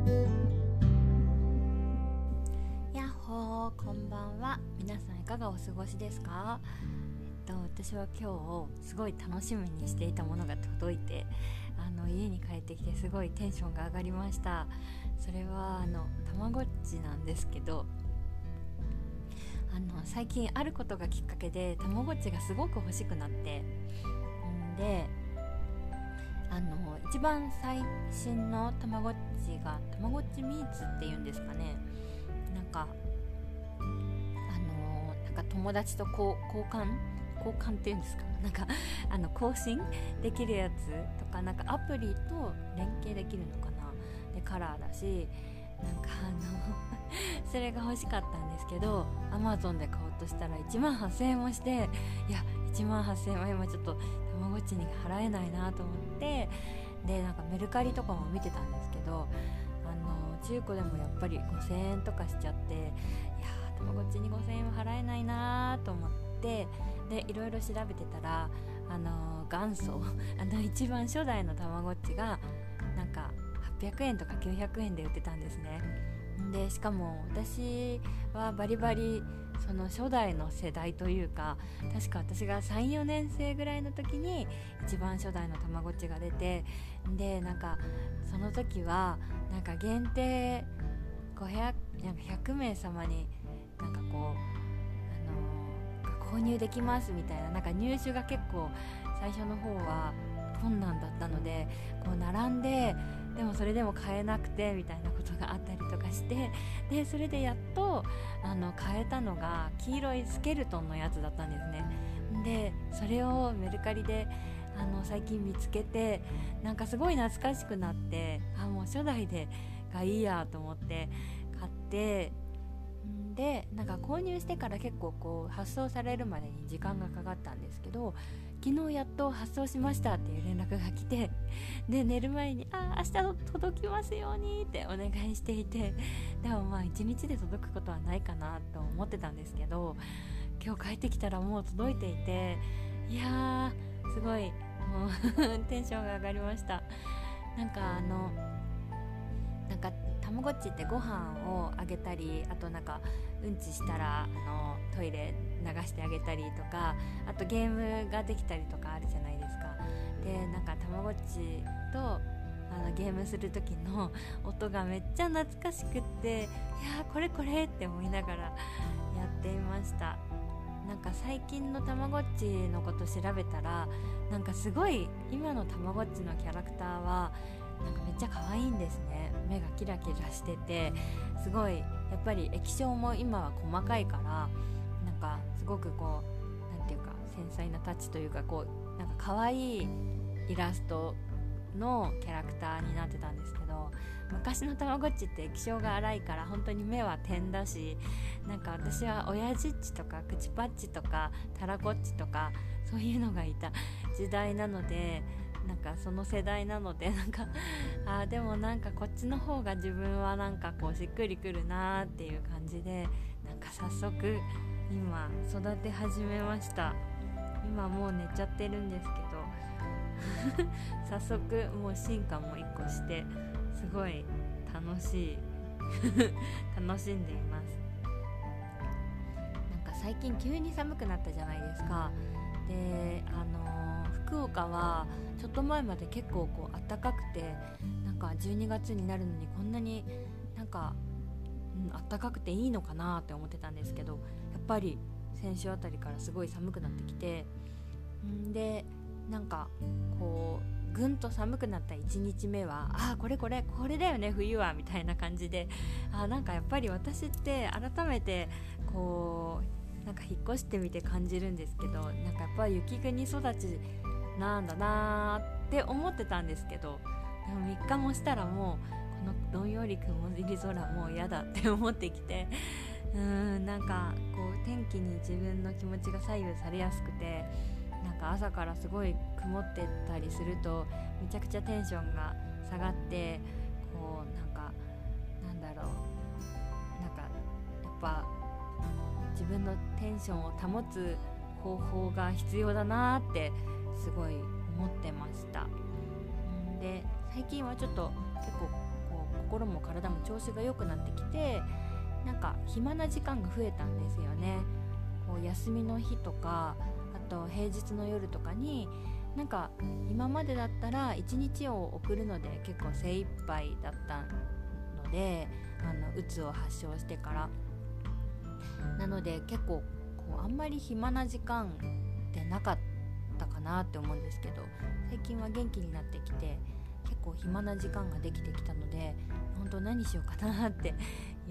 やっほーこんばんは。皆さんいかがお過ごしですか？えっと私は今日すごい楽しみにしていたものが届いてあの家に帰ってきてすごいテンションが上がりました。それはあのたまごっちなんですけどあの最近あることがきっかけでたまごっちがすごく欲しくなって。んであの一番最新のたまごっちがたまごっちミーツっていうんですかね。なんかあのなんか友達と交換？交換っていうんですか？なんかあの更新できるやつとかなんかアプリと連携できるのかな？でカラーだしなんかあの それが欲しかったんですけどアマゾンで買おうとしたら1万8000円もしていや1万8000円は今ちょっとたまごっちに払えないなと思ってでなんかメルカリとかも見てたんですけどあの中古でもやっぱり5000円とかしちゃっていやーたまごっちに5000円は払えないなと思ってでいろいろ調べてたらあの元祖あの一番初代のたまごっちがなんか800円とか900円で売ってたんですね。でしかも私はバリバリその初代の世代というか確か私が34年生ぐらいの時に一番初代のたまごっちが出てでなんかその時はなんか限定500なんか100名様になんかこう、あのー、購入できますみたいななんか入手が結構最初の方は困難だったのでこう並んででもそれでも買えなくてみたいなことがあったりとかしてでそれでやっとあの買えたのが黄色いスケルトンのやつだったんですね。でそれをメルカリであの最近見つけてなんかすごい懐かしくなってあもう初代でがいいやと思って買ってでなんか購入してから結構こう発送されるまでに時間がかかったんですけど昨日やっと発送しましたっていう連絡が来てで寝る前にああ明日届きますようにってお願いしていてでもまあ一日で届くことはないかなと思ってたんですけど今日帰ってきたらもう届いていていやーすごいもう テンションが上がりました。なんかあのなんかたまごっちってご飯をあげたりあとなんかうんちしたらあのトイレ流してあげたりとかあとゲームができたりとかあるじゃないですか。でなんかたまごっちとあのゲームする時の 音がめっちゃ懐かしくっていやーこれこれって思いながら やっていました。なんか最近のたまごっちのこと調べたらなんかすごい今のたまごっちのキャラクターはなんかめっちゃ可愛いんですね。目がキラキラしててすごいやっぱり液晶も今は細かいからなんかすごくこう何て言うか繊細なタッチというかこうなんか可愛いイラストのキャラクターになってたんですけど昔のたまごっちって液晶が荒いから本当に目は点だしなんか私は親父っちとか口パッチとかたらこっちとかそういうのがいた時代なのでなんかその世代なのでなんかあでもなんかこっちの方が自分はなんかこうしっくりくるなーっていう感じでなんか早速今育て始めました。今もう寝ちゃってるんですけど 早速もう進化も1個してすごい楽しい 楽しんでいます。なんか最近急に寒くなったじゃないですか。であのー、福岡はちょっと前まで結構こう暖かくてなんか12月になるのにこんなになんか、うん、暖かくていいのかなって思ってたんですけどやっぱり先週あたりからすごい寒くなってきてんでなんかこうぐんと寒くなった1日目はあこれこれこれだよね冬はみたいな感じであなんかやっぱり私って改めてこうなんか引っ越してみて感じるんですけどなんかやっぱ雪国育ちなんだなーって思ってたんですけどでも3日もしたらもうこのどんより曇り空もう嫌だって思ってきてうーんなんかこう天気に自分の気持ちが左右されやすくてなんか朝からすごい曇ってたりするとめちゃくちゃテンションが下がってこうなんかなんだろうなんかやっぱ自分のテンションを保つ方法が必要だなってすごい思ってました。で最近はちょっと結構こう心も体も調子が良くなってきてなんか暇な時間が増えたんですよね。こう休みの日とかあと平日の夜とかになんか今までだったら一日を送るので結構精一杯だったのであのうつを発症してから。なので結構こうあんまり暇な時間ってなかったかなって思うんですけど最近は元気になってきて結構暇な時間ができてきたので本当何しようかなってい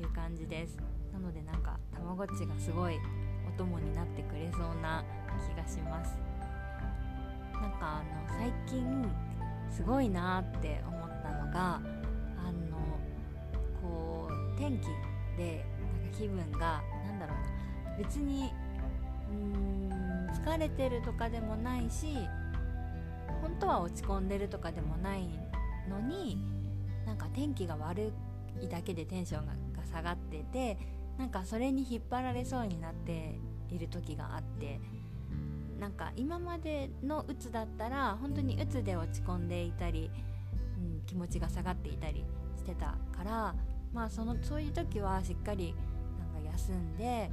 う感じです。なのでなんかたまごっちがすごいお供になってくれそうな気がします。なんかあの最近すごいなって思ったのがあのこう天気でなんか気分がなんだろうな。別にうーん疲れてるとかでもないし本当は落ち込んでるとかでもないのになんか天気が悪いだけでテンションが下がっててなんかそれに引っ張られそうになっている時があってなんか今までのうつだったら本当にうつで落ち込んでいたり、うん、気持ちが下がっていたりしてたからまあそのそういう時はしっかりなんか休んで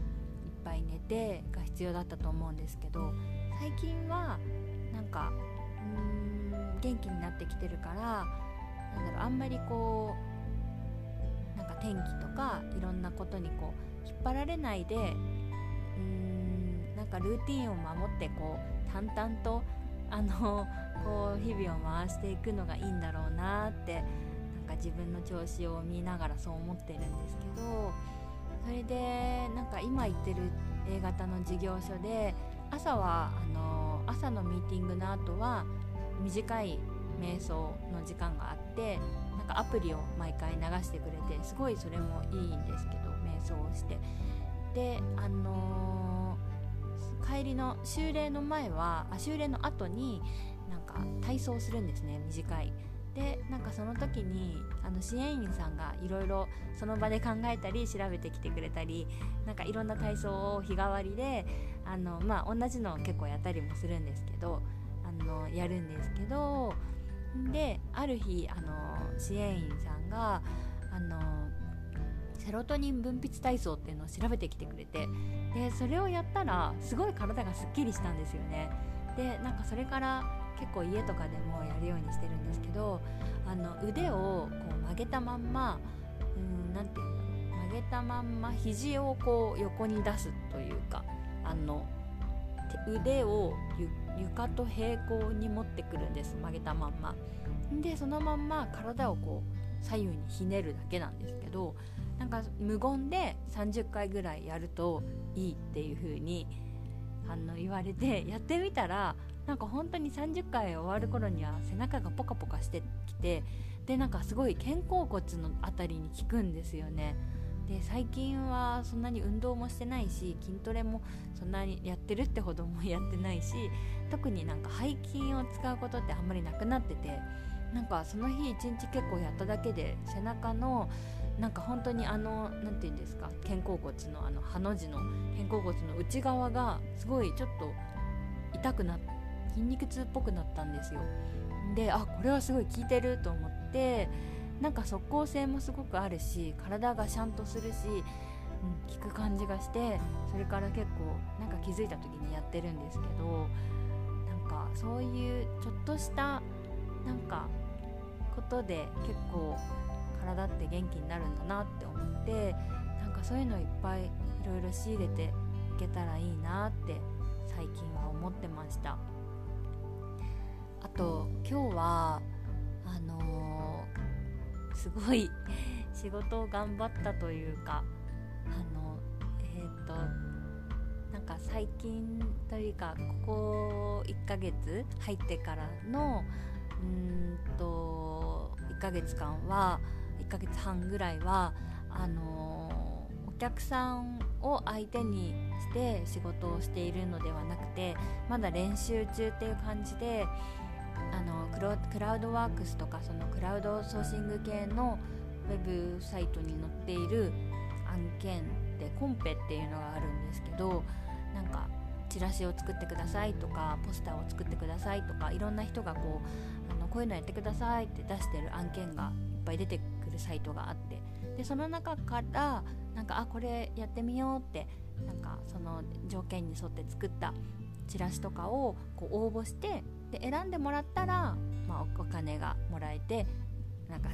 ぱい寝てが必要だったと思うんですけど最近はなんかうーん元気になってきてるからなんだろうあんまりこうなんか天気とかいろんなことにこう引っ張られないでうーんなんかルーティンを守ってこう淡々とあのこう日々を回していくのがいいんだろうなってなんか自分の調子を見ながらそう思ってるんですけどそれでなんか今行ってる A 型の事業所で朝はあの朝のミーティングの後は短い瞑想の時間があってなんかアプリを毎回流してくれてすごいそれもいいんですけど瞑想をして。であのー、帰りの修礼の前はあ修礼の後になんか体操するんですね短い。でなんかその時にあの支援員さんがいろいろその場で考えたり調べてきてくれたりなんかいろんな体操を日替わりであの、まあ、同じのを結構やったりもするんですけどあのやるんですけどである日あの支援員さんがあのセロトニン分泌体操っていうのを調べてきてくれてでそれをやったらすごい体がすっきりしたんですよね。でなんかそれから結構家とかでもやるようにしてるんですけどあの腕をこう曲げたまんまうんなていうの曲げたまんま肘をこう横に出すというかあの腕を床と平行に持ってくるんです曲げたまんま。でそのまんま体をこう左右にひねるだけなんですけどなんか無言で30回ぐらいやるといいっていう風にあの言われてやってみたらなんか本当に30回終わる頃には背中がポカポカしてきてでなんかすごい肩甲骨の辺りに効くんですよね。で最近はそんなに運動もしてないし筋トレもそんなにやってるってほどもやってないし特になんか背筋を使うことってあんまりなくなっててなんかその日一日結構やっただけで背中のなんか本当にあの何て言うんですか肩甲骨のあのハの字の肩甲骨の内側がすごいちょっと痛くなって筋肉痛っぽくなったんですよ。であこれはすごい効いてると思ってなんか即効性もすごくあるし体がシャンとするし、うん、効く感じがしてそれから結構なんか気づいた時にやってるんですけどなんかそういうちょっとしたなんかことで結構体って元気になるんだなって思ってなんかそういうのいっぱいいろいろ仕入れていけたらいいなって最近は思ってました。と今日はあのー、すごい仕事を頑張ったというかあのえっ、ー、となんか最近というかここ1ヶ月入ってからのうんと1ヶ月間は1ヶ月半ぐらいはあのー、お客さんを相手にして仕事をしているのではなくてまだ練習中っていう感じであのクロクラウドワークスとかそのクラウドソーシング系のウェブサイトに載っている案件でコンペっていうのがあるんですけどなんかチラシを作ってくださいとかポスターを作ってくださいとかいろんな人がこうあのこういうのやってくださいって出してる案件がいっぱい出てくるサイトがあって。でその中からなんかあこれやってみようってなんかその条件に沿って作ったチラシとかをこう応募してで選んでもらったら、まあ、お金がもらえてなんか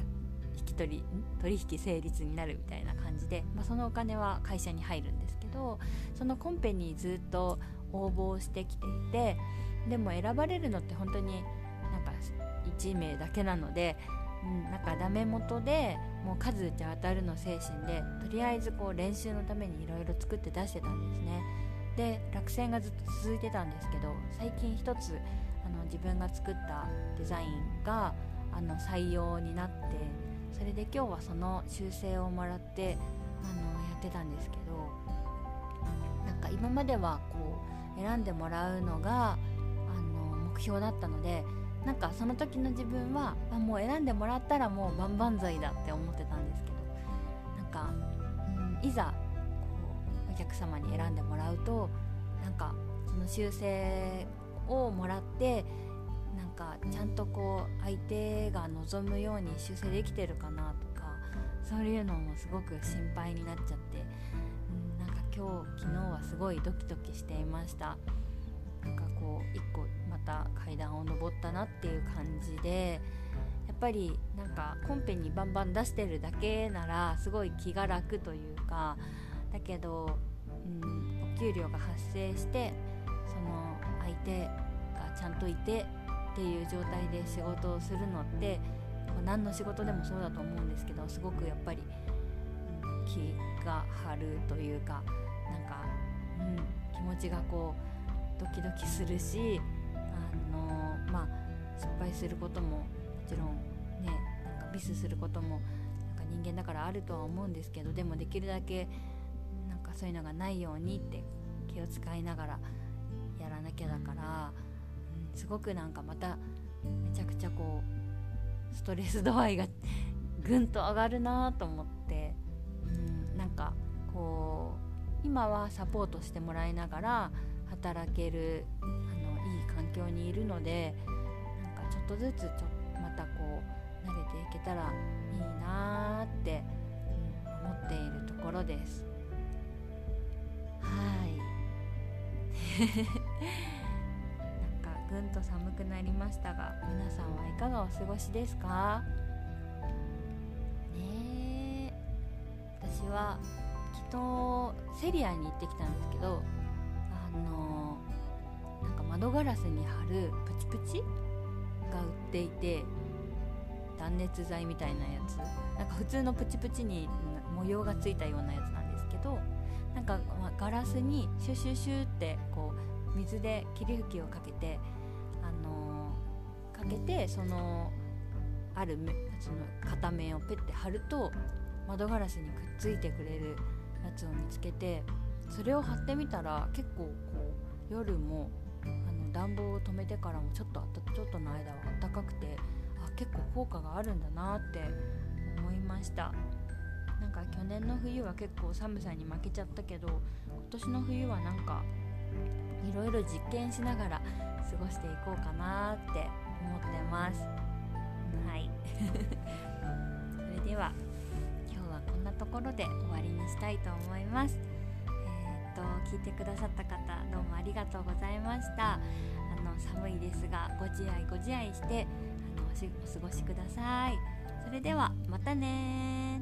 引き取り取引成立になるみたいな感じで、まあ、そのお金は会社に入るんですけどそのコンペにずっと応募してきていてでも選ばれるのって本当になんか1名だけなので、うん、なんかダメ元でもう数打ち当たるの精神でとりあえずこう練習のためにいろいろ作って出してたんですね。で落選がずっと続いてたんですけど最近一つあの自分が作ったデザインがあの採用になってそれで今日はその修正をもらってあのやってたんですけどなんか今まではこう選んでもらうのがあの目標だったのでなんかその時の自分はあもう選んでもらったらもう万々歳だって思ってたんですけどなんか、うん、いざこうお客様に選んでもらうとなんかその修正をもらってなんかちゃんとこう相手が望むように修正できてるかなとかそういうのもすごく心配になっちゃって、うん、なんか今日昨日はすごいドキドキしていました。なんかこう一個また階段を上ったなっていう感じでやっぱりなんかコンペにバンバン出してるだけならすごい気が楽というかだけど、うん、お給料が発生してその相手がちゃんといてっていう状態で仕事をするのって何の仕事でもそうだと思うんですけどすごくやっぱり、気が張るというかなんか、うん、気持ちがこうドキドキするしあのまあ失敗することももちろんねなんかミスすることもなんか人間だからあるとは思うんですけどでもできるだけなんかそういうのがないようにって気を使いながらやらなきゃだから。うんすごくなんかまためちゃくちゃこうストレス度合いがぐんと上がるなと思ってうんなんかこう今はサポートしてもらいながら働けるあのいい環境にいるのでなんかちょっとずつちょまたこう慣れていけたらいいなって、思っているところです。なんかぐんと寒くなりましたが皆さんはいかがお過ごしですか？ね私は昨日セリアに行ってきたんですけどあのなんか窓ガラスに貼るプチプチが売っていて断熱材みたいなやつ。なんか普通のプチプチに模様がついたようなやつなんですけどなんかガラスにシュシュシュってこう水で霧吹きをかけてあのかけてそのあるその片面をペッて貼ると窓ガラスにくっついてくれるやつを見つけてそれを貼ってみたら結構こう夜もあの暖房を止めてからもちょっとあたちょっとの間はあったかくてあ結構効果があるんだなって思いました。か去年の冬は結構寒さに負けちゃったけど今年の冬はなんかいろいろ実験しながら過ごしていこうかなって思ってます。はい。それでは今日はこんなところで終わりにしたいと思います。えー、っと聞いてくださった方どうもありがとうございました。あの寒いですがご自愛ご自愛してあのお過ごしください。それではまたね